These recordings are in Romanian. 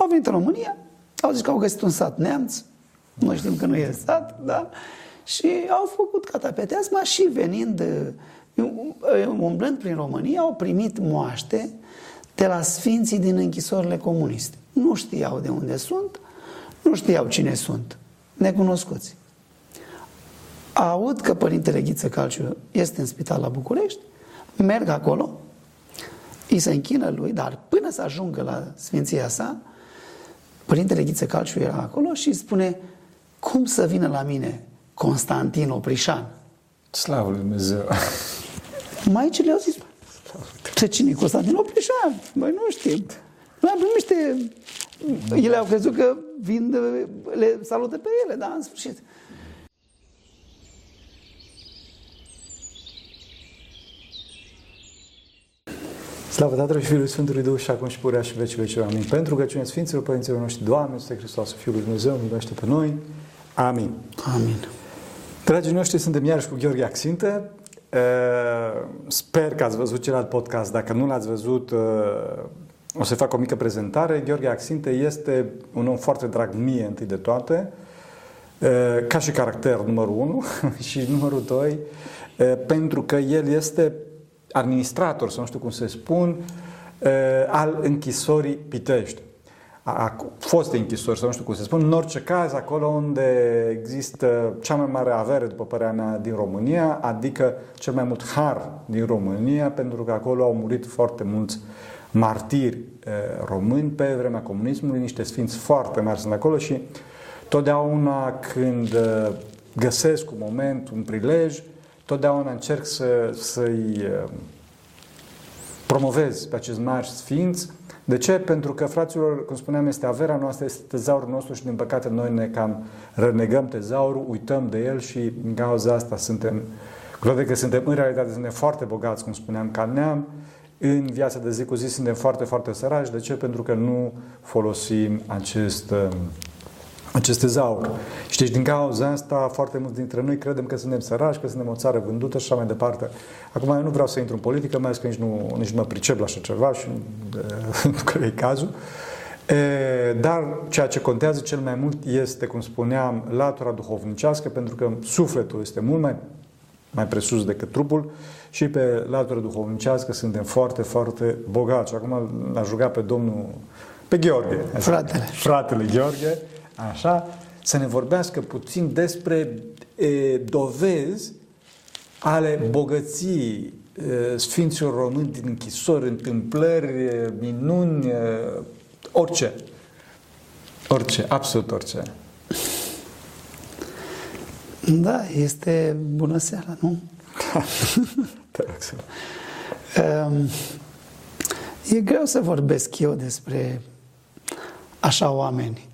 Au venit în România, au zis că au găsit un sat neamț, noi știm că nu e sat, da? Și au făcut catapeteasma și venind, umblând prin România, au primit moaște de la sfinții din închisorile comuniste. Nu știau de unde sunt, nu știau cine sunt, necunoscuți. Aud că Părintele Ghiță Calciu este în spital la București, merg acolo, îi se închină lui, dar până să ajungă la sfinția sa, Părintele Ghiță Calciu era acolo și îi spune cum să vină la mine Constantin Oprișan? Slavă Lui Dumnezeu! Maicile le-au zis, ce cine Constantin Oprișan? Băi, nu știm. Noi am primit niște... Ele au crezut că vin, le salută pe ele, dar în sfârșit. Slavă Tatălui și Fiului Sfântului Duh și acum și purea și vecii vecii. Amin. Pentru că cine Sfinților Părinților noștri, Doamne, Este Hristos, Fiul lui Dumnezeu, miluiește pe noi. Amin. Amin. Dragii noștri, suntem iarăși cu Gheorghe Axinte. Sper că ați văzut celălalt podcast. Dacă nu l-ați văzut, o să fac o mică prezentare. Gheorghe Axinte este un om foarte drag mie, întâi de toate, ca și caracter numărul 1 și numărul 2, pentru că el este administrator, să nu știu cum să spun, al închisorii Pitești. A, fost închisori, să nu știu cum să spun, în orice caz, acolo unde există cea mai mare avere, după părerea mea, din România, adică cel mai mult har din România, pentru că acolo au murit foarte mulți martiri români pe vremea comunismului, niște sfinți foarte mari sunt acolo și totdeauna când găsesc un moment, un prilej, totdeauna încerc să, să-i promovez pe acești mari sfinți. De ce? Pentru că, fraților, cum spuneam, este averea noastră, este tezaurul nostru și, din păcate, noi ne cam renegăm tezaurul, uităm de el și, în cauza asta, suntem, cu că suntem, în realitate, suntem foarte bogați, cum spuneam, ca neam, în viața de zi cu zi suntem foarte, foarte săraci. De ce? Pentru că nu folosim acest acest tezaur. Și deci din cauza asta foarte mulți dintre noi credem că suntem săraci, că suntem o țară vândută și așa mai departe. Acum eu nu vreau să intru în politică, mai ales că nici nu, nici nu mă pricep la așa ceva și nu cred că e cazul. E, dar ceea ce contează cel mai mult este, cum spuneam, latura duhovnicească, pentru că sufletul este mult mai, mai presus decât trupul și pe latura duhovnicească suntem foarte, foarte bogați. Acum l-aș ruga pe domnul, pe Gheorghe. Fratele. Fratele Gheorghe, așa, să ne vorbească puțin despre e, dovezi ale bogăției Sfinților Români din închisori, întâmplări, minuni, orice. Orice, absolut orice. Da, este bună seara, nu? Te rog să... Um, e greu să vorbesc eu despre așa oameni.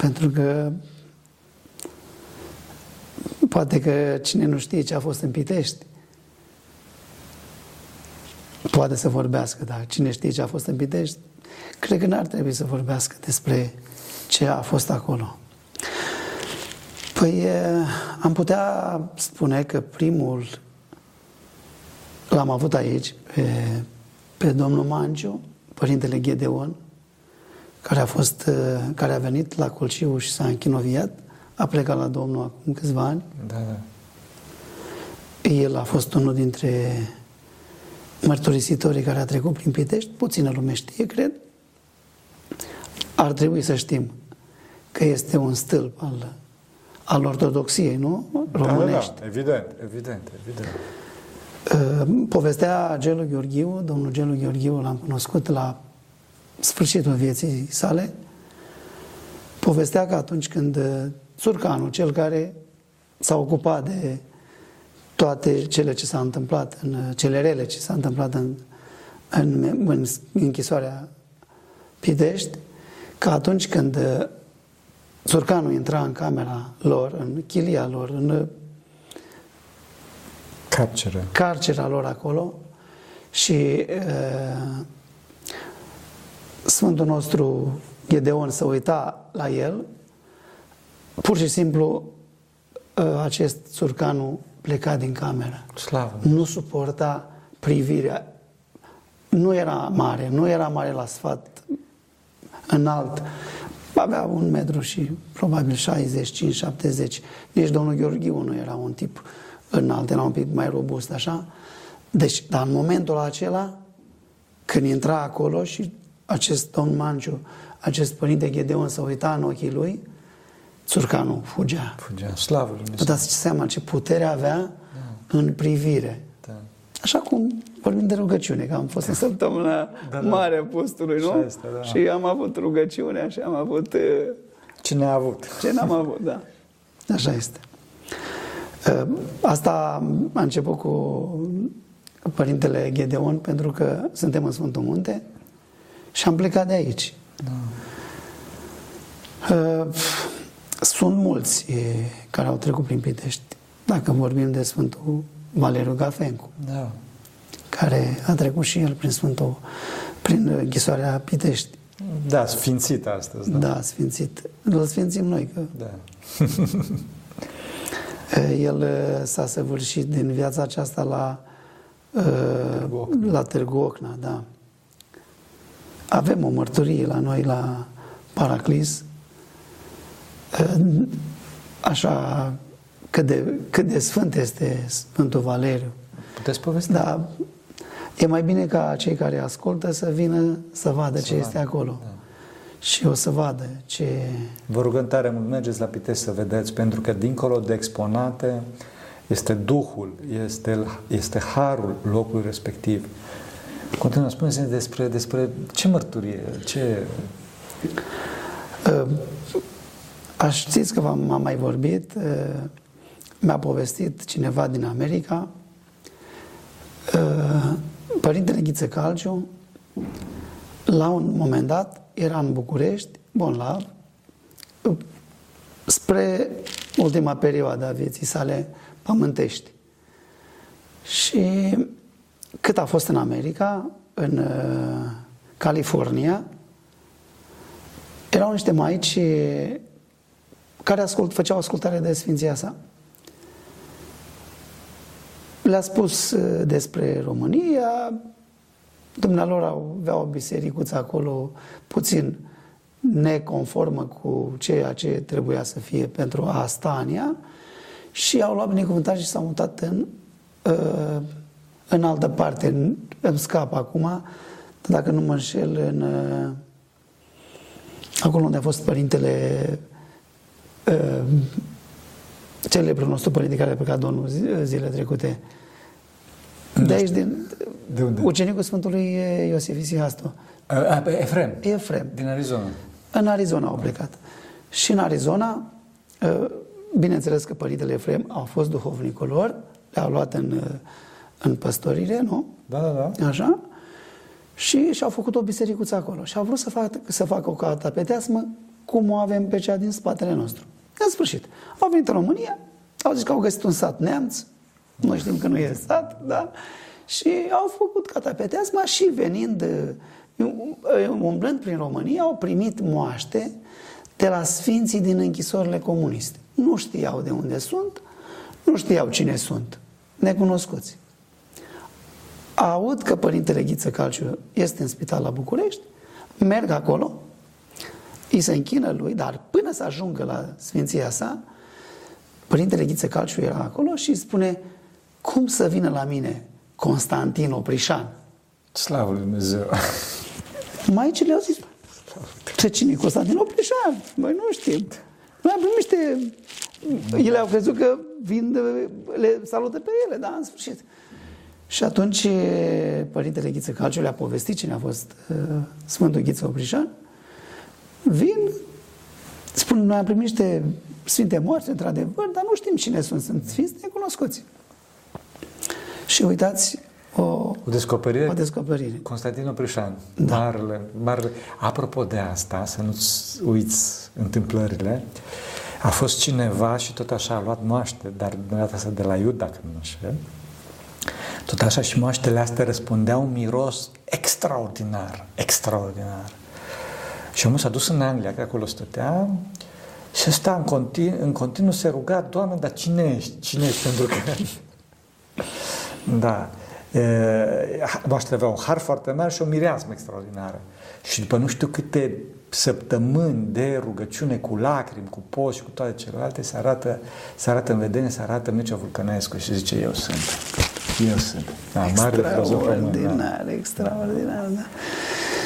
Pentru că poate că cine nu știe ce a fost în Pitești, poate să vorbească, dar cine știe ce a fost în Pitești, cred că n-ar trebui să vorbească despre ce a fost acolo. Păi am putea spune că primul l-am avut aici pe, pe domnul Manciu, părintele Ghedeon, care a, fost, uh, care a venit la Colciu și s-a închinoviat, a plecat la Domnul acum câțiva ani. Da, da. El a fost unul dintre mărturisitorii care a trecut prin Pitești, puțină lume știe, cred. Ar trebui să știm că este un stâlp al, al ortodoxiei, nu? Românești. Da, da, da. Evident, evident, evident. Uh, povestea Gelu Gheorghiu, domnul Gelu Gheorghiu l-am cunoscut la sfârșitul vieții sale, povestea că atunci când Țurcanu, uh, cel care s-a ocupat de toate cele ce s-a întâmplat, în, uh, cele rele ce s-a întâmplat în, în, în închisoarea Pidești, că atunci când uh, Țurcanu intra în camera lor, în chilia lor, în carcera, carcera lor acolo și uh, Sfântul nostru Gedeon să uita la el, pur și simplu ă, acest țurcanu pleca din cameră. Slavă. Nu suporta privirea. Nu era mare, nu era mare la sfat înalt, avea un metru și probabil 65-70. Nici domnul Gheorghiu nu era un tip înalt, era un pic mai robust, așa. Deci, dar în momentul acela, când intra acolo și acest domn Manciu, acest părinte Gedeon să uita în ochii lui, Țurcanu fugea. Fugea, slavă Lui Vă dați seama ce putere avea da. în privire. Da. Așa cum vorbim de rugăciune, că am fost în săptămâna da, da. mare a postului, nu? Este, da. Și am avut rugăciune și am avut... Uh, ce ne-a avut. Ce n-am avut, da. Așa este. Uh, asta a început cu Părintele Gedeon, pentru că suntem în Sfântul Munte și am plecat de aici. Da. Uh, sunt mulți care au trecut prin Pitești. Dacă vorbim de Sfântul Valeriu Gafencu, da. care a trecut și el prin Sfântul, prin închisoarea Pitești. Da, sfințit astăzi. Da, da sfințit. Îl sfințim noi. Că... Da. el s-a săvârșit din viața aceasta la Târgu la Târgu Ocna, da. Avem o mărturie la noi la Paraclis, așa cât de, cât de sfânt este Sfântul Valeriu. Puteți povesti? Da. E mai bine ca cei care ascultă să vină să vadă să ce vadă. este acolo. Da. Și o să vadă ce... Vă rugăm tare mult, mergeți la Pitești să vedeți, pentru că dincolo de exponate este Duhul, este, este Harul locului respectiv. Continuă, spuneți despre, despre ce mărturie, ce... Uh, Aș știți că v-am mai vorbit, mi-a povestit cineva din America, Părintele Ghiță Calciu, la un moment dat, era în București, bon, la spre ultima perioadă a vieții sale pământești. Și cât a fost în America, în California, erau niște maici care ascult, făceau ascultare de Sfinția sa. Le-a spus uh, despre România, dumnealor avea o bisericuță acolo puțin neconformă cu ceea ce trebuia să fie pentru Astania și au luat binecuvântare și s-au mutat în, uh, în altă parte. Îmi scap acum, dacă nu mă înșel, în, uh, acolo unde a fost părintele uh, celebrul nostru părinte care a plecat Domnul zile trecute. De aici, din, de unde? ucenicul Sfântului Iosif Isihastu. Efrem. Efrem. Din Arizona. În Arizona au plecat. Și în Arizona, bineînțeles că părintele Efrem au fost duhovnicul lor, le-au luat în, în păstorire, nu? Da, da, da. Așa. Și și-au făcut o bisericuță acolo. Și au vrut să facă, să facă o catapeteasmă cum o avem pe cea din spatele nostru. În sfârșit, au venit în România, au zis că au găsit un sat neamț, noi știm că nu e sat, da? Și au făcut catapeteasma și venind, umblând prin România, au primit moaște de la sfinții din închisorile comuniste. Nu știau de unde sunt, nu știau cine sunt, necunoscuți. Aud că Părintele Ghiță Calciu este în spital la București, merg acolo, îi se închină lui, dar până să ajungă la sfinția sa, Părintele Ghiță Calciu era acolo și spune, cum să vină la mine Constantin Oprișan? Slavă Lui Dumnezeu! Maicii le-au zis, ce cine Constantin Oprișan? Noi nu știm. Noi am primit niște... Ele au crezut că vin, le salută pe ele, da, în sfârșit. Și atunci Părintele Ghiță Calciu le-a povestit cine a fost uh, Sfântul Ghiță Oprișan vin, spun, noi am primit niște sfinte morți, într-adevăr, dar nu știm cine sunt, sunt sfinți necunoscuți. Și uitați, o, o descoperire. O descoperire. Constantin Oprișan, da. marele, marele. Apropo de asta, să nu-ți uiți întâmplările, a fost cineva și tot așa a luat moaște, dar data asta de la Iud, dacă nu așa, tot așa și moaștele astea răspundeau un miros extraordinar, extraordinar. Și omul s-a dus în Anglia, că acolo stătea, și sta în continuu, în continuu se ruga, Doamne, dar cine ești? Cine ești? Pentru că... da. Moaștele avea un har foarte mare și o mireasmă extraordinară. și după nu știu câte săptămâni de rugăciune cu lacrimi, cu post și cu toate celelalte, se arată, se arată în vedenie, se arată Mircea Vulcănescu și zice, eu sunt. Eu sunt. Da, extraordinar, extraordinar, da.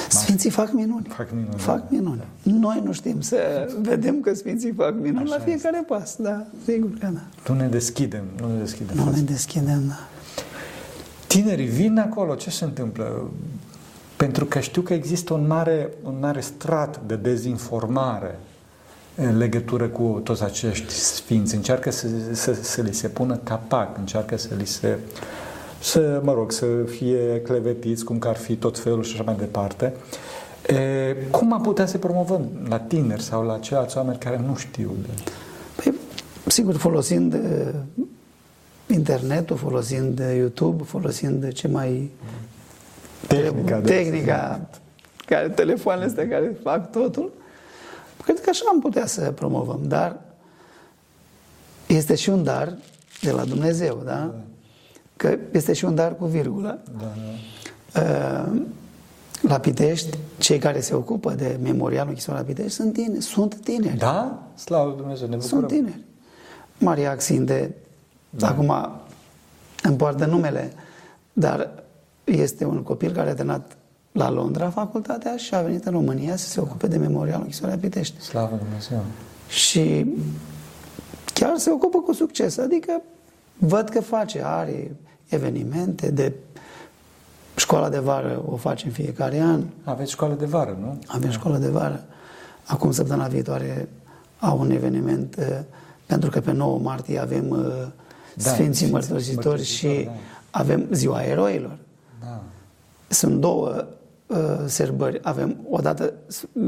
Sfinții fac minuni. Fac minuni. Fac da. minuni. Da. Noi nu știm să vedem că Sfinții fac minuni Așa la fiecare este. pas, da, sigur că da. Nu ne deschidem, nu ne deschidem. Nu ne deschidem, da. Tinerii vin acolo, ce se întâmplă? Pentru că știu că există un mare, un mare strat de dezinformare în legătură cu toți acești sfinți. Încearcă să, să, să li se pună capac, încearcă să li se să, mă rog, să fie clevetiți, cum că ar fi tot felul și așa mai departe. E, cum am putea să promovăm la tineri sau la ceilalți oameni care nu știu? De... Păi, sigur, folosind internetul, folosind YouTube, folosind ce mai... Tehnica. Tehnica, care, telefoanele astea care fac totul. Cred că așa am putea să promovăm, dar este și un dar de la Dumnezeu, da? da. Că este și un dar cu virgulă. Da, da. Uh, la Pitești, cei care se ocupă de memorialul închisorii la Pitești sunt tineri. Sunt tineri. Da? Slavă Dumnezeu, ne bucurăm. Sunt tineri. Maria Axinde, da. acum îmi poartă numele, dar este un copil care a terminat la Londra facultatea și a venit în România să se ocupe de memorialul închisoarea Pitești. Slavă Dumnezeu! Și chiar se ocupă cu succes, adică văd că face, are evenimente de școala de vară o face în fiecare an. Aveți școală de vară, nu? Avem da. școală de vară. Acum, săptămâna viitoare, au un eveniment, uh, pentru că pe 9 martie avem uh, da, Sfinții Mărturisitori și da. avem Ziua Eroilor. Da. Sunt două uh, sărbări. Avem odată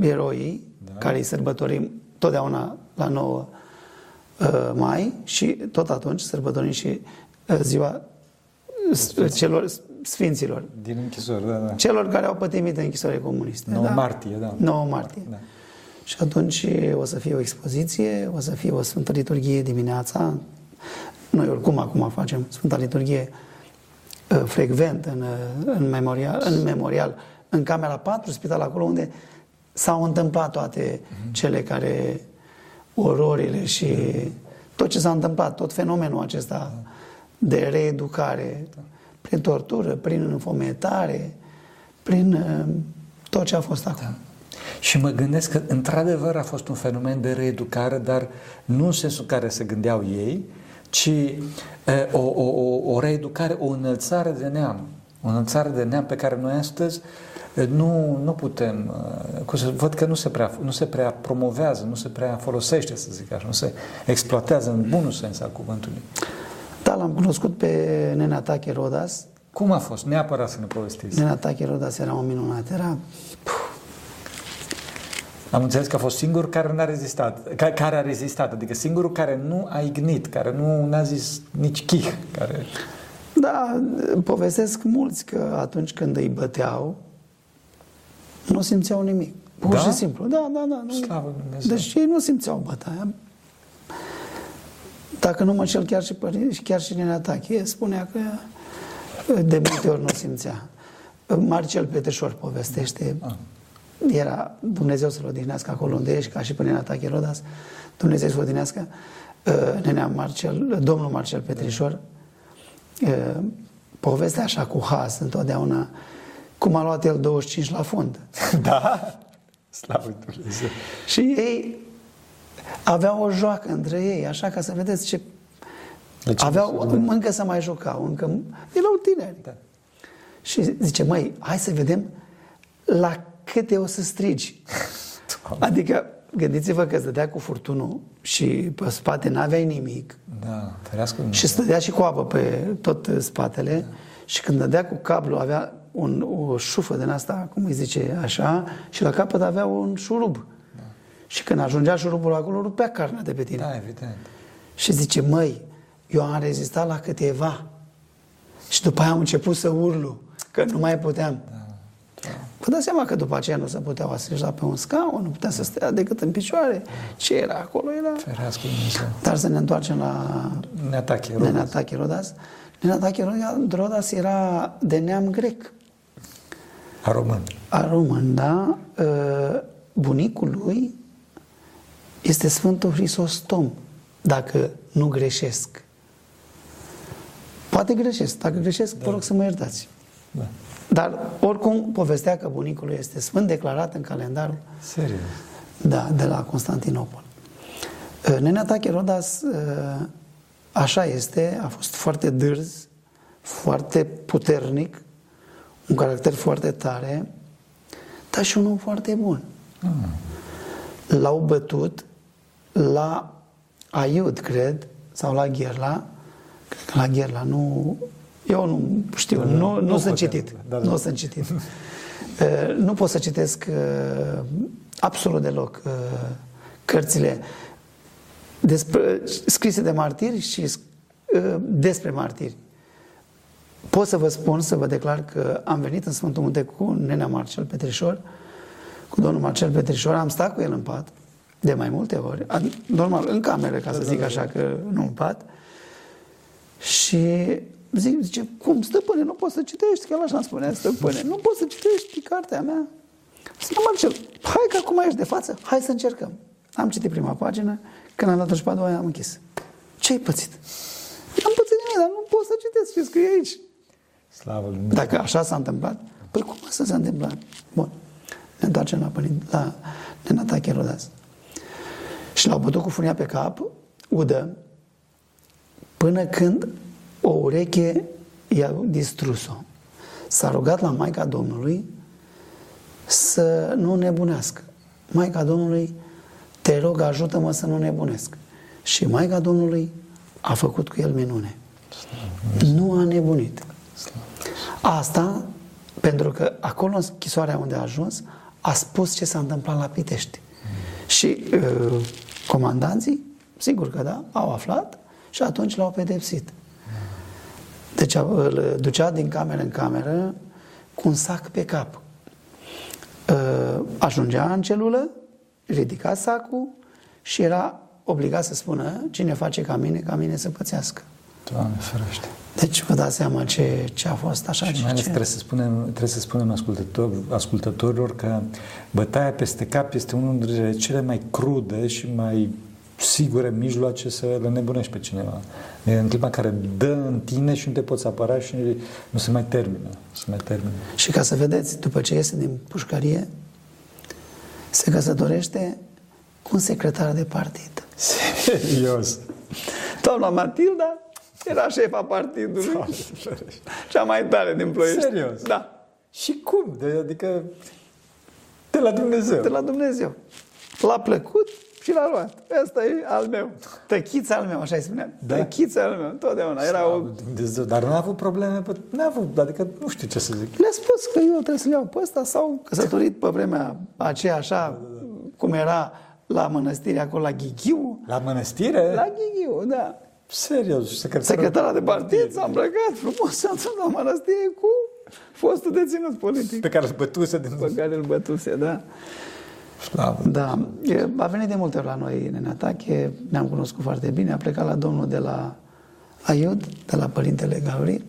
eroii, da. care îi sărbătorim totdeauna la 9 uh, mai și tot atunci sărbătorim și uh, ziua Sfinții. celor sfinților. Din închisori, da, da. Celor care au pătimit de închisoare comuniste. 9 da? martie, da. 9 martie. Da. Și atunci o să fie o expoziție, o să fie o Sfântă Liturghie dimineața. Noi oricum acum facem Sfânta Liturghie uh, frecvent în, uh, în, memorial, în memorial, în camera 4, spital acolo unde s-au întâmplat toate mm-hmm. cele care, ororile și tot ce s-a întâmplat, tot fenomenul acesta da. de reeducare, da. prin tortură, prin înfometare, prin uh, tot ce a fost acum. Da. Și mă gândesc că, într-adevăr, a fost un fenomen de reeducare, dar nu în sensul în care se gândeau ei, ci e, o, o, o, o reeducare, o înălțare de neam. O înălțare de neam pe care noi astăzi nu, nu putem, văd că nu se, prea, nu se prea promovează, nu se prea folosește, să zic așa, nu se exploatează în bunul sens al cuvântului. Da, l-am cunoscut pe Nena Tache Rodas. Cum a fost? Neapărat să ne povestiți. Nena Tache Rodas era un minunat, era am înțeles că a fost singurul care nu a rezistat, care a rezistat, adică singurul care nu a ignit, care nu a zis nici chih. Care... Da, povestesc mulți că atunci când îi băteau, nu simțeau nimic. Pur da? și simplu. Da, da, da. Nu. Slavă Dumnezeu. Deci ei nu simțeau bătaia. Dacă nu mă înșel chiar și, părinți, chiar și în atac, spunea că de multe ori nu simțea. Marcel Peteșor povestește ah era Dumnezeu să-l odihnească acolo unde ești, ca și până în atache Rodas, Dumnezeu să-l odihnească, uh, nenea Marcel, domnul Marcel Petrișor, uh, povestea așa cu has întotdeauna, cum a luat el 25 la fund. Da? Slavă Dumnezeu! Și ei aveau o joacă între ei, așa ca să vedeți ce... Deci aveau, încă să mai jucau, încă erau tineri. Da. Și zice, măi, hai să vedem la câte o să strigi. Adică, gândiți-vă că stădea cu furtunul și pe spate n-aveai nimic. Da, ferească Și stădea și cu apă pe tot spatele da. și când dădea cu cablu avea un, o șufă din asta, cum îi zice așa, și la capăt avea un șurub. Da. Și când ajungea șurubul acolo, rupea carnea de pe tine. Da, evident. Și zice, măi, eu am rezistat la câteva. Și după aia am început să urlu, că nu mai puteam. Da. Vă dați seama că după aceea nu se puteau așeza pe un scaun, nu putea să stea decât în picioare. Ce era acolo? Era... Ferească Dumnezeu. Dar să ne întoarcem la Neatache Rodas. Neatache Rodas. Neatache Rodas era de neam grec. A român. A român, da? Uh, bunicul lui este Sfântul Hristostom, dacă nu greșesc. Poate greșesc. Dacă greșesc, da. vă rog să mă iertați. Da. Dar, oricum, povestea că bunicul lui este sfânt declarat în calendarul Serios? Da, de la Constantinopol. Uh, Nenea Tache Rodas, uh, așa este, a fost foarte dârz, foarte puternic, un caracter foarte tare, dar și un om foarte bun. Mm. L-au bătut la Aiud, cred, sau la Gherla, cred că la Gherla, nu, eu nu știu, da, nu, nu, nu sunt citit, da, da. nu sunt citit. Uh, nu pot să citesc uh, absolut deloc uh, cărțile despre, scrise de martiri și uh, despre martiri. Pot să vă spun, să vă declar că am venit în Sfântul Munte cu nenea Marcel Petrișor, cu domnul Marcel Petrișor, am stat cu el în pat de mai multe ori, normal, în cameră, ca să zic așa, că nu în pat, și zic, zice, cum, stăpâne, nu poți să citești, chiar așa îmi spunea, stăpâne, nu poți să citești cartea mea. Zic, Marcel, hai că acum ești de față, hai să încercăm. Am citit prima pagină, când am dat-o și pe a doua, am închis. Ce-ai pățit? Am pățit nimic, dar nu pot să citesc ce scrie aici. Slavă Lui Dacă așa s-a întâmplat, păi cum asta s-a întâmplat? Bun. Ne întoarcem la, părinte, la Nenata Cherodas. Și l-au bătut cu funia pe cap, udă, până când o ureche i-a distrus-o. S-a rugat la Maica Domnului să nu nebunească. Maica Domnului, te rog, ajută-mă să nu nebunesc. Și Maica Domnului a făcut cu el minune. Nu a nebunit. Asta pentru că acolo, în schisoarea unde a ajuns, a spus ce s-a întâmplat la Pitești. Și uh, comandanții, sigur că da, au aflat și atunci l-au pedepsit. Deci îl ducea din cameră în cameră cu un sac pe cap. Uh, ajungea în celulă, ridica sacul și era obligat să spună cine face ca mine, ca mine să pățească. Doamne ferește. Deci vă dați seama ce, ce a fost așa. Și mai ales ce... trebuie să spunem, trebuie să spunem ascultător, ascultătorilor că bătaia peste cap este unul dintre cele mai crude și mai sigure mijloace să le nebunești pe cineva. E în clipa care dă în tine și nu te poți apăra și nu se mai termină. Se mai termină. Și ca să vedeți, după ce iese din pușcărie, se căsătorește cu un secretar de partid. Serios? Doamna Matilda era șefa partidului. Cea mai tare din Ploiești. Serios? Da. Și cum? De, adică de la Dumnezeu. De la Dumnezeu. L-a plăcut și l-a luat. Ăsta e al meu. Tăchița al meu, așa îi spuneam. Da? Tăchița al meu, totdeauna. Era o... Dar nu a avut probleme? Nu a avut, adică nu știu ce să zic. Le-a spus că eu trebuie să-l iau pe ăsta sau căsătorit pe vremea aceea așa, da, da, da. cum era la mănăstire acolo la Ghighiu. La mănăstire? La Ghighiu, da. Serios, secretarul, secretara de partid s-a îmbrăcat frumos și a la mănăstire cu fostul deținut politic. Pe care îl bătuse. Din... Pe care îl bătuse, da. Slavă. Da. A venit de multe ori la noi în atache, ne-am cunoscut foarte bine, a plecat la domnul de la Aiud, de la Părintele Gavril.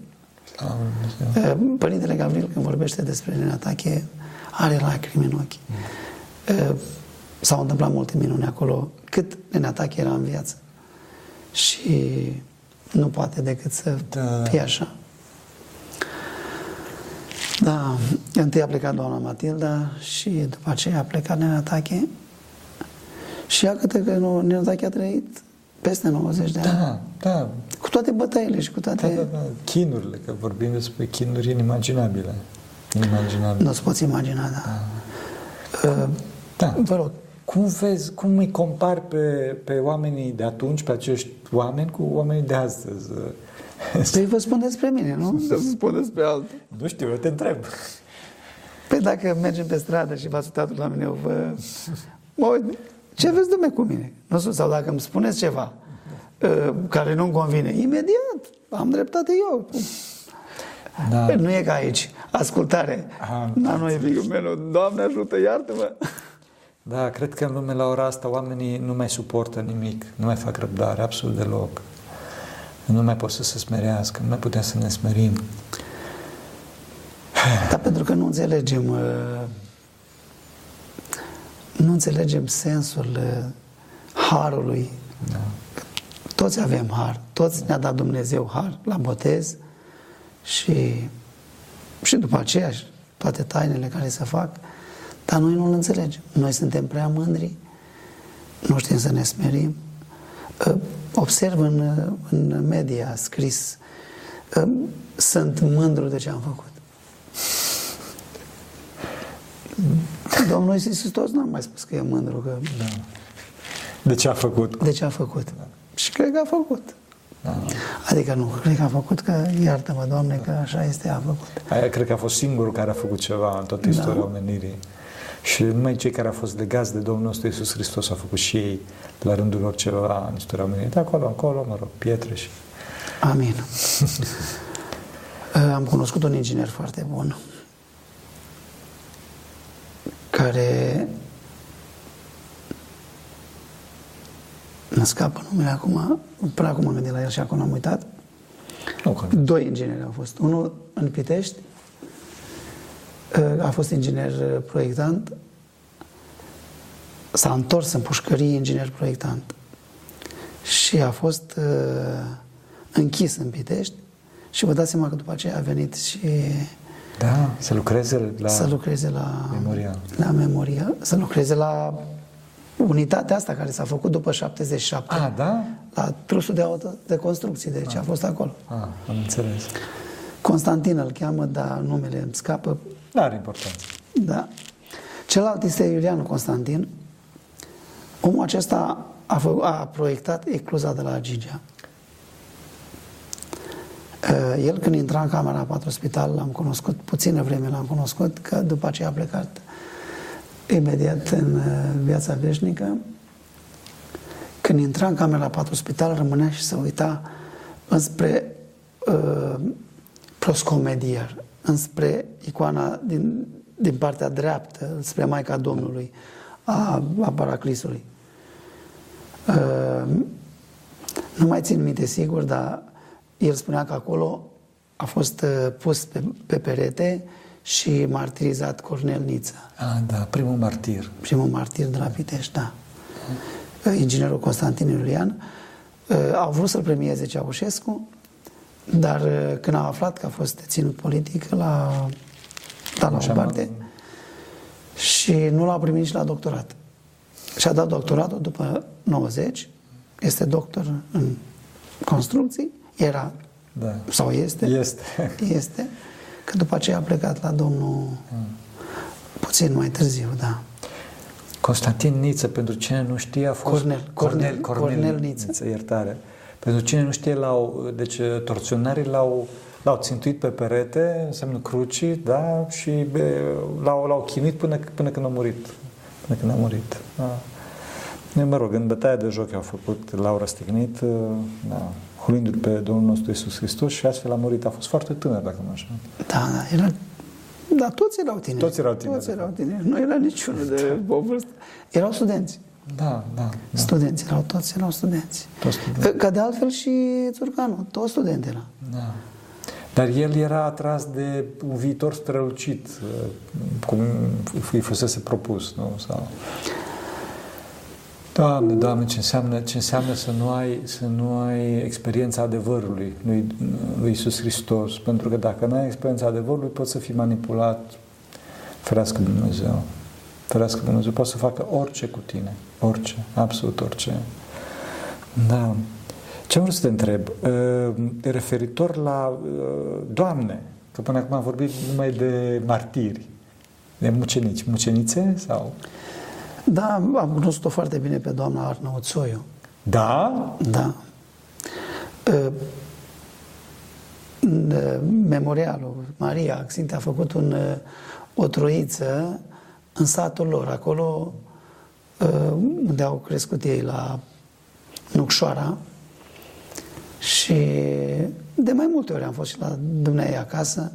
Părintele Gavril, când vorbește despre Nenatache, are lacrimi în ochi. Mm. S-au întâmplat multe minuni acolo, cât Nenatache era în viață și nu poate decât să da. fie așa. Da, întâi a plecat doamna Matilda și după aceea a plecat Nena Tache și ea câte că nu, Nena Tache a trăit peste 90 de ani. Da, da. Cu toate bătăile și cu toate... Da, da, da. Chinurile, că vorbim despre chinuri inimaginabile. Inimaginabile. Nu-ți poți imagina, da. da. Uh, da. Vă rog. Cum vezi, cum îi compari pe, pe oamenii de atunci, pe acești oameni, cu oamenii de astăzi? Păi vă spun despre mine, nu? Să vă spun despre altul. Nu știu, eu te întreb. Păi dacă mergem pe stradă și v-ați uitat la mine, eu vă... Mă uit, ce aveți dumne cu mine? Nu știu, sau dacă îmi spuneți ceva uh, care nu-mi convine, imediat, am dreptate eu. Da. Păi nu e ca aici. Ascultare. Da, nu e meu, Doamne ajută, iartă-mă. Da, cred că în lume la ora asta oamenii nu mai suportă nimic, nu mai fac răbdare, absolut deloc. Nu mai pot să se smerească, nu mai putem să ne smerim. Dar pentru că nu înțelegem uh, nu înțelegem sensul uh, harului. Da. Toți avem har, toți ne-a dat Dumnezeu har la botez și, și după aceea toate tainele care se fac, dar noi nu-l înțelegem. Noi suntem prea mândri, nu știm să ne smerim. Uh, observ în, în media scris, uh, sunt mândru de ce am făcut. Domnul Iisus Hristos n-am mai spus că e mândru. Că... Da. De ce a făcut? De ce a făcut. Da. Și cred că a făcut. Da. Adică nu, cred că a făcut că, iartă-mă, Doamne, că așa este, a făcut. Aia cred că a fost singurul care a făcut ceva în toată istoria da. omenirii. Și numai cei care au fost legați de Domnul nostru Iisus Hristos au făcut și ei, la rândul lor, ceva în istoria omenirii. De acolo, acolo, mă rog, pietre și... Amin. Am cunoscut un inginer foarte bun care îmi scapă numele acum, până acum am gândit la el și acum am uitat. Okay. Doi ingineri au fost. Unul în Pitești, a fost inginer proiectant, s-a întors în pușcărie inginer proiectant și a fost uh, închis în Pitești și vă dați seama că după aceea a venit și da, să lucreze la să lucreze la memorial. La memorial, să lucreze la unitatea asta care s-a făcut după 77. Ah, da? La trusul de, auto, de construcții, deci ah. a fost acolo. Ah, am înțeles. Constantin îl cheamă, dar numele îmi scapă. Nu are importanță. Da. Celălalt este Iulian Constantin. Omul acesta a, fă, a proiectat ecluza de la Gigea. Uh, el când intra în camera 4 spital, l-am cunoscut, puțină vreme l-am cunoscut, că după aceea a plecat imediat în uh, viața veșnică. Când intra în camera 4 spital, rămânea și se uita înspre uh, proscomedier, înspre icoana din, din partea dreaptă, spre Maica Domnului, a, a Paraclisului. Uh, nu mai țin minte sigur, dar el spunea că acolo a fost uh, pus pe, pe perete și martirizat Cornel Niță. Ah, da, primul martir. Primul martir de la Pitești, da. Uh, inginerul Constantin Iulian. Uh, au vrut să-l premieze Ceaușescu, dar când au aflat că a fost ținut politic, l-a dat la o parte și nu l-a primit nici la doctorat. Și-a dat doctoratul după 90, este doctor în construcții era da. sau este, este, este, că după aceea a plecat la Domnul mm. puțin mai târziu, da. Constantin Niță, pentru cine nu știe, a fost... Cornel, Cornel, Cornel, Cornel Niță. Niță. Iertare. Pentru cine nu știe, l-au, deci torționarii l-au, l-au țintuit pe perete, înseamnă crucii, da, și be, l-au, l-au chinuit până, până când a murit. Până când a murit. Da. Mă rog, în bătaia de joc au făcut, l-au răstignit, da, hulindu-L pe Domnul nostru Isus Hristos și astfel a murit. A fost foarte tânăr, dacă nu așa. Da, da, era da, toți erau tineri. Toți erau tineri. Toți erau tineri. Nu era niciunul de o vârstă. Erau studenți. Da, da, da. Studenți erau, toți erau studenți. Toți studenți. Ca de altfel și Țurcanu, toți studenți era. Da. Dar el era atras de un viitor strălucit, cum îi fusese propus, nu? Sau... Doamne, Doamne, ce înseamnă, ce înseamnă să, nu ai, să nu ai experiența adevărului lui, lui Iisus Hristos. Pentru că dacă nu ai experiența adevărului, poți să fii manipulat. Ferească Dumnezeu. Ferească Dumnezeu. Poate să facă orice cu tine. Orice. Absolut orice. Da. Ce vreau să te întreb? Uh, referitor la uh, Doamne, că până acum am vorbit numai de martiri, de mucenici. Mucenițe sau... Da, am cunoscut-o foarte bine pe doamna Arnăuțoiu. Da? Da. În memorialul Maria Axinte a făcut un, o troiță în satul lor, acolo unde au crescut ei la Nucșoara și de mai multe ori am fost și la dumneavoastră acasă,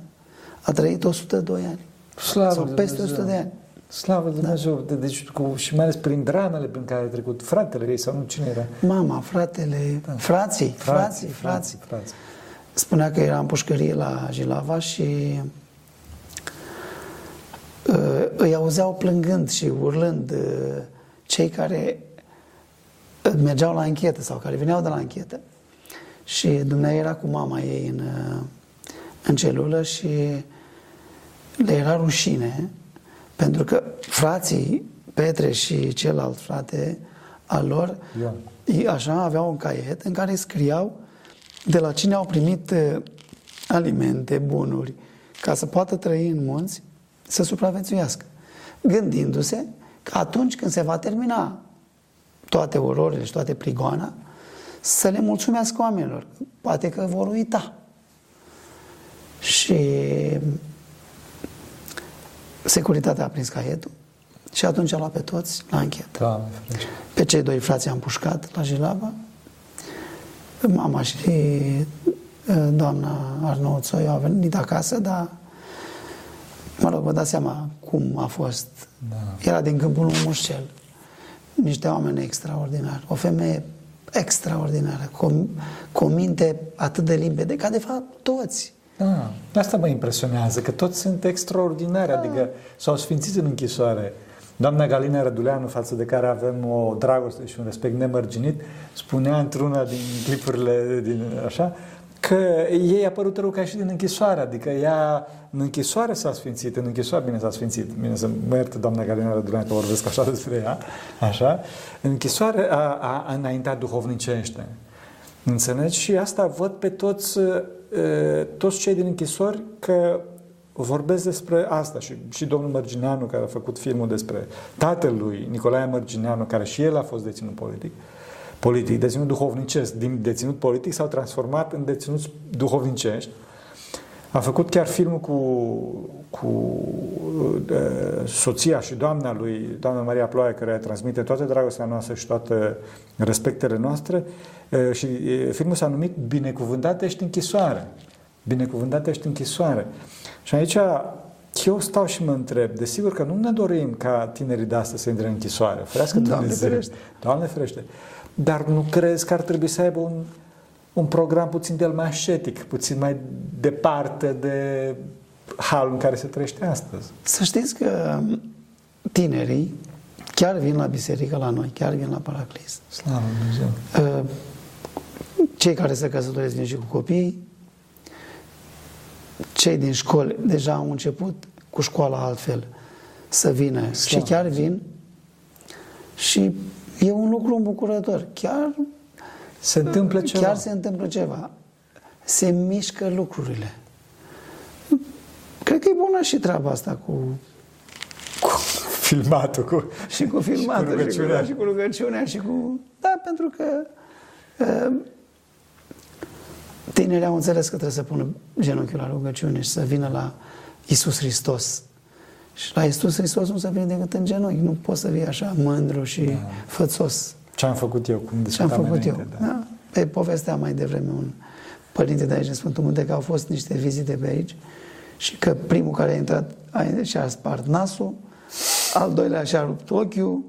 a trăit 102 ani. Slavă sau peste 100 de ani. Slavă Lui Dumnezeu! Da. Deci, cu, și mai ales prin dramele prin care a trecut fratele ei sau nu, cine era? Mama, fratele, da. frații, frații, frații, frații. frații. Spunea că era în pușcărie la Jilava și uh, îi auzeau plângând și urlând uh, cei care uh, mergeau la anchetă sau care veneau de la anchetă. Și Dumnezeu era cu mama ei în, în celulă și le era rușine pentru că frații Petre și celălalt frate al lor, Ion. așa, aveau un caiet în care scriau de la cine au primit alimente, bunuri, ca să poată trăi în munți, să supraviețuiască. Gândindu-se că atunci când se va termina toate ororile și toate prigoana, să le mulțumească oamenilor. Poate că vor uita. Și securitatea a prins caietul și atunci a luat pe toți la anchetă. Doamne, pe cei doi frați am pușcat la Jilava, mama și doamna Arnaud Țoiu a venit acasă, dar mă rog, vă dați seama cum a fost. Da. Era din câmpul lui Mușcel. Niște oameni extraordinari. O femeie extraordinară, cu, cu o minte atât de limpede, ca de fapt toți. Da, asta mă impresionează, că toți sunt extraordinari, da. adică s-au sfințit în închisoare. Doamna Galina Răduleanu, față de care avem o dragoste și un respect nemărginit, spunea într-una din clipurile din așa, că ei a părut rău ca și din închisoare, adică ea în închisoare s-a sfințit, în închisoare bine s-a sfințit, bine să mă ierte doamna Galina Rădulean că vorbesc așa despre ea, așa, în închisoare a, a, a înaintat duhovnicește. Înțelegi? Și asta văd pe toți, toți cei din închisori că vorbesc despre asta și, și domnul Mărgineanu care a făcut filmul despre tatălui Nicolae Mărgineanu, care și el a fost deținut politic, politic, deținut duhovnicesc, din deținut politic s-au transformat în deținuți duhovnicești. A făcut chiar filmul cu, cu uh, soția și doamna lui, doamna Maria Ploaie, care transmite toată dragostea noastră și toate respectele noastre. Uh, și uh, filmul s-a numit Binecuvântate ești închisoare. Binecuvântate ești închisoare. Și aici eu stau și mă întreb, desigur că nu ne dorim ca tinerii de astăzi să intre în închisoare. Ferească Doamne ferește. Doamne ferește. Dar nu crezi că ar trebui să aibă un, un program puțin de mai ascetic, puțin mai departe de halul în care se trăiește astăzi? Să știți că tinerii chiar vin la biserică la noi, chiar vin la Paraclis. Slavă Dumnezeu! Uh, cei care se căsătoresc vin și cu copii, cei din școli deja au început cu școala altfel să vină Slavă. și chiar vin și E un lucru îmbucurător. Chiar se întâmplă ceva. Chiar se întâmplă ceva. Se mișcă lucrurile. Cred că e bună și treaba asta cu cu filmatul, cu și cu filmatul, și cu rugăciunea, și cu, rugăciunea, și cu da, pentru că uh, tinerii au înțeles că trebuie să pună genunchiul la rugăciune și să vină la Isus Hristos și la Iisus Hristos nu se vine decât în genunchi. Nu poți să vii așa mândru și da. fățos. Ce am făcut eu? Cum Ce am făcut înainte, eu? Da. Da? Pe povestea mai devreme un părinte de aici în Sfântul Munte că au fost niște vizite pe aici și că primul care a intrat a, și-a spart nasul, al doilea și-a rupt ochiul,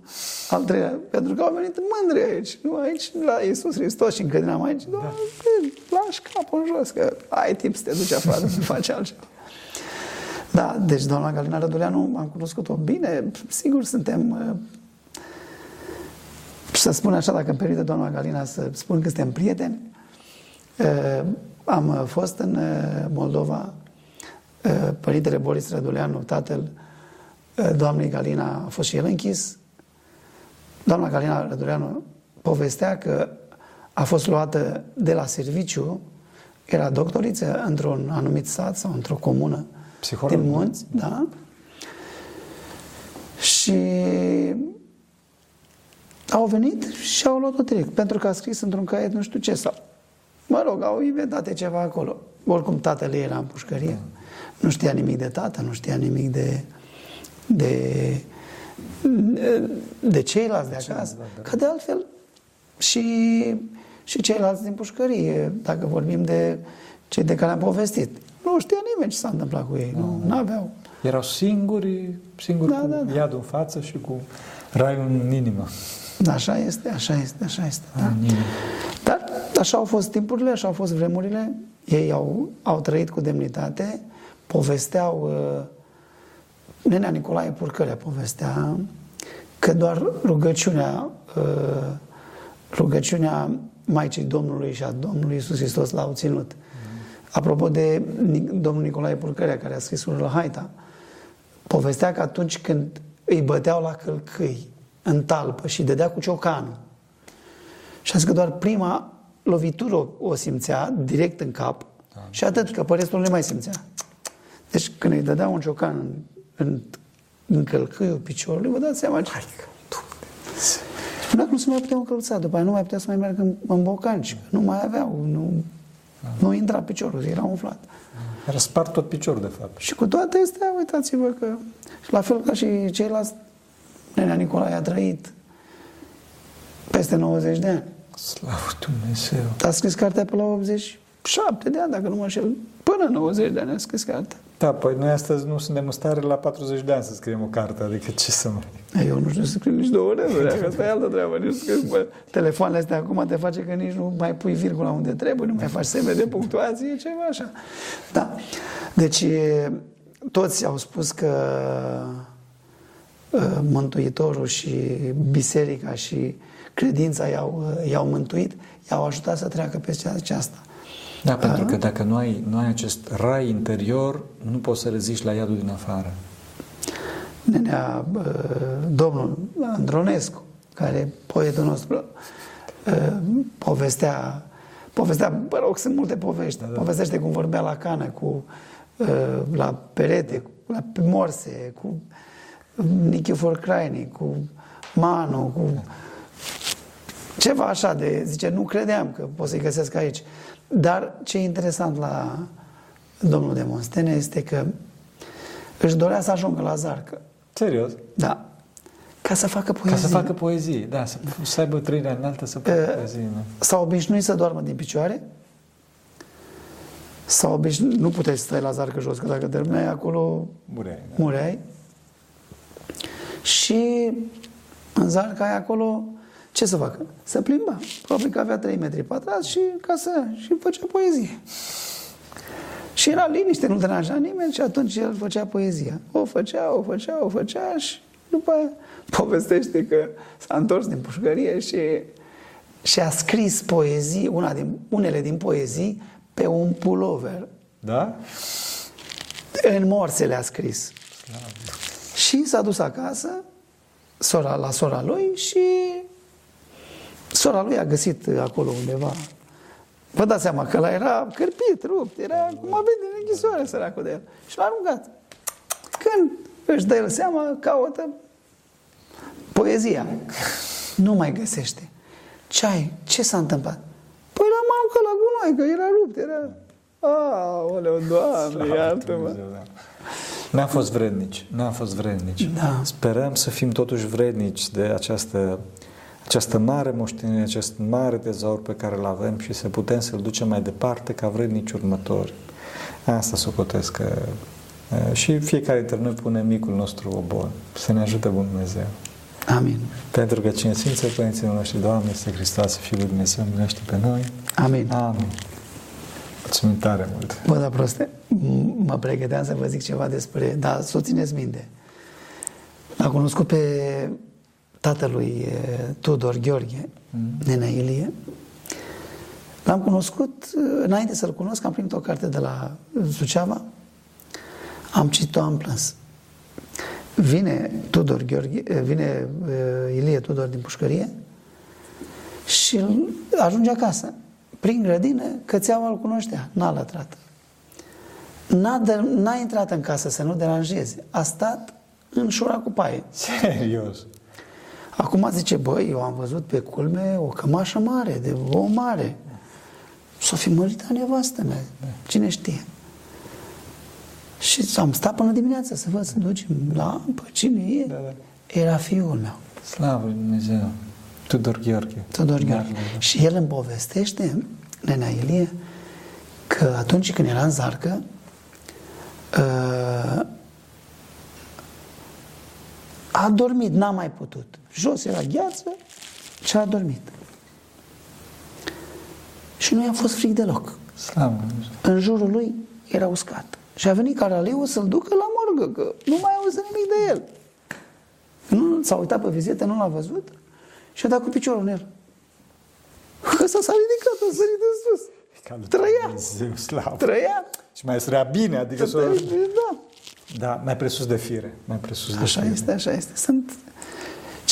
al treilea, pentru că au venit mândri aici, nu aici, la Iisus Hristos și încă din aici, da. lași capul în jos, că ai timp să te duci afară, nu faci altceva. Da, deci doamna Galina Răduleanu am cunoscut-o bine, sigur suntem uh, să spun așa, dacă îmi permite doamna Galina să spun că suntem prieteni, uh, am fost în uh, Moldova, părintele Boris Răduleanu, tatăl doamnei Galina, a fost și el închis. Doamna Galina Răduleanu povestea că a fost luată de la serviciu, era doctoriță într-un anumit sat sau într-o comună Psiholog. din munți, da? Și au venit și au luat-o direct, pentru că a scris într-un caiet nu știu ce sau... Mă rog, au inventat ceva acolo. Oricum tatăl ei era în pușcărie. Da. Nu știa nimic de tată, nu știa nimic de, de, de ceilalți de acasă. Da, da. Că de altfel și, și ceilalți din pușcărie, dacă vorbim de cei de care am povestit. Nu știa nimeni ce s-a întâmplat cu ei. Nu, nu aveau. Erau singuri, singuri da, cu da, da. iadul în față și cu raiul în inimă. Da, așa este, așa este, așa este. Da. Dar așa au fost timpurile, așa au fost vremurile. Ei au, au trăit cu demnitate, povesteau uh, Nenea Nicolae Purcărea povestea că doar rugăciunea, uh, rugăciunea Maicii Domnului și a Domnului Isus Hristos l-au ținut. Apropo de domnul Nicolae Purcărea, care a scris la Haita, povestea că atunci când îi băteau la călcâi în talpă și dădea cu ciocanul, și a zis că doar prima lovitură o, o simțea direct în cap da. și atât, că pe restul nu le mai simțea. Deci când îi dădea un ciocan în, în, în călcâiul piciorului, vă dați seama ce... Hai, Spunea că nu se mai puteau încălța, după aia nu mai putea să mai meargă în, în bocanci, nu mai aveau, nu, nu intra piciorul, era umflat. Era spart tot piciorul, de fapt. Și cu toate astea, uitați-vă că, și la fel ca și ceilalți, Nenea Nicolae a trăit peste 90 de ani. Slavă Dumnezeu! A scris cartea pe la 87 de ani, dacă nu mă înșel. Până 90 de ani a scris cartea. Da, păi noi astăzi nu suntem în stare la 40 de ani să scriem o carte, adică ce să mai... Eu nu știu să scriu nici două ore, asta e altă treabă. Nici scriu, bă, telefoanele astea acum te face că nici nu mai pui virgula unde trebuie, nu mai faci semne de punctuație, ceva așa. Da. Deci, toți au spus că Mântuitorul și biserica și credința i-au, i-au mântuit, i-au ajutat să treacă peste aceasta. Da, pentru că dacă nu ai, nu ai acest rai interior, nu poți să reziști la iadul din afară. Nenea, domnul Andronescu, care e poetul nostru, povestea, povestea, mă rog, sunt multe povești, da, da. povestește cum vorbea la cană, cu, la perete, la morse, cu Nichifor Craini, cu Manu, cu ceva așa de, zice, nu credeam că pot să-i găsesc aici. Dar ce e interesant la domnul de Monstene este că își dorea să ajungă la Zarcă. Serios? Da. Ca să facă poezie. Ca să facă poezie, da, să, să aibă trăirea înaltă să facă uh, poezie. Da. S-a obișnuit să doarmă din picioare, s-a obișnuit, nu puteai să stai la zarcă jos, că dacă terminai acolo, mureai. Da. mureai. Și în zarca aia acolo, ce să facă? Să plimba. Probabil că avea 3 metri pătrați și ca să și făcea poezie. Și era liniște, nu deranja nimeni și atunci el făcea poezia. O făcea, o făcea, o făcea și după aia povestește că s-a întors din pușcărie și, și a scris poezii, una din, unele din poezii, pe un pulover. Da? În morse le-a scris. Slavă. Și s-a dus acasă sora, la sora lui și sora lui a găsit acolo undeva. Vă dați seama că la era cărpit, rupt, era cum a venit în închisoare săracul de el. Și l-a aruncat. Când își dă el seama, caută poezia. Nu mai găsește. Ce ai? Ce s-a întâmplat? Păi l-am aruncat la gunoi, că era rupt, era... Aoleu, Doamne, iartă-mă! Da. N-am fost vrednici, n-am fost vrednici. Da. Sperăm să fim totuși vrednici de această, această mare moștenire, acest mare tezaur pe care îl avem și să putem să-l ducem mai departe ca vrednici următori. Asta socotesc că și fiecare dintre noi pune micul nostru obor. Să ne ajute Bun Dumnezeu. Amin. Pentru că cine Sfință Părinții noștri, Doamne, este Hristos, Fiul lui Dumnezeu, miluiește pe noi. Amin. Amin. Mulțumim tare mult. Bă, da proste, mă pregăteam să vă zic ceva despre, dar să o țineți minte. L-a cunoscut pe tatălui Tudor Gheorghe, mm. Nenea Ilie. L-am cunoscut, înainte să-l cunosc, am primit o carte de la Suceava, am citit-o, am plâns. Vine Tudor Gheorghe, vine Ilie Tudor din pușcărie și ajunge acasă prin grădină, cățeaua îl cunoștea, n-a lătrat. N-a, de, n-a intrat în casă să nu deranjeze. A stat în șura cu paie. Serios? Acum zice, băi, eu am văzut pe culme o cămașă mare, de o mare. S-o fi mărit a nevastă mea. Cine știe? Și am stat până dimineața să văd, să ducem la apă, cine e? Da, da. Era fiul meu. Slavă Dumnezeu! Tudor Gheorghe. Tudor Gheorghe. Da, da, da. Și el îmi povestește, Nenea Ilie, că atunci când era în zarcă, uh, a dormit, n-a mai putut. Jos era gheață și a dormit. Și nu i-a fost fric deloc. Slavă În jurul lui era uscat. Și a venit caraliu să-l ducă la morgă, că nu mai auzi nimic de el. Nu s-a uitat pe vizită, nu l-a văzut și a dat cu piciorul în el. Ăsta s-a ridicat, a sărit în sus. Ca lui Trăia. Dumnezeu, slavă. Trăia. Și mai sărea bine, adică să... Da. Da, mai presus de fire. Mai presus de Așa fire. este, așa este. Sunt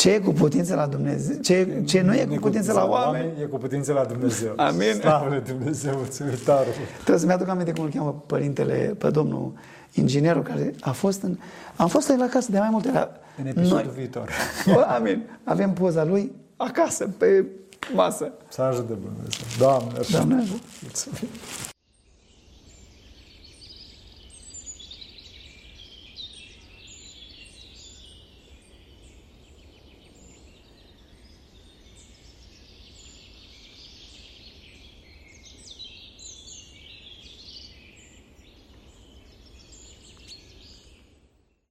ce e cu putință la Dumnezeu, ce, ce nu e cu putință la oameni, E cu putință la Dumnezeu. Amin. Slavă lui Dumnezeu, mulțumitarul. Trebuie să-mi aduc aminte cum îl cheamă părintele, pe domnul inginerul care a fost în... Am fost la casă de mai multe ori. În episodul viitor. O, amin. Avem poza lui acasă, pe masă. Să ajute Dumnezeu. Doamne, așa. Doamne ajută. Mulțumim.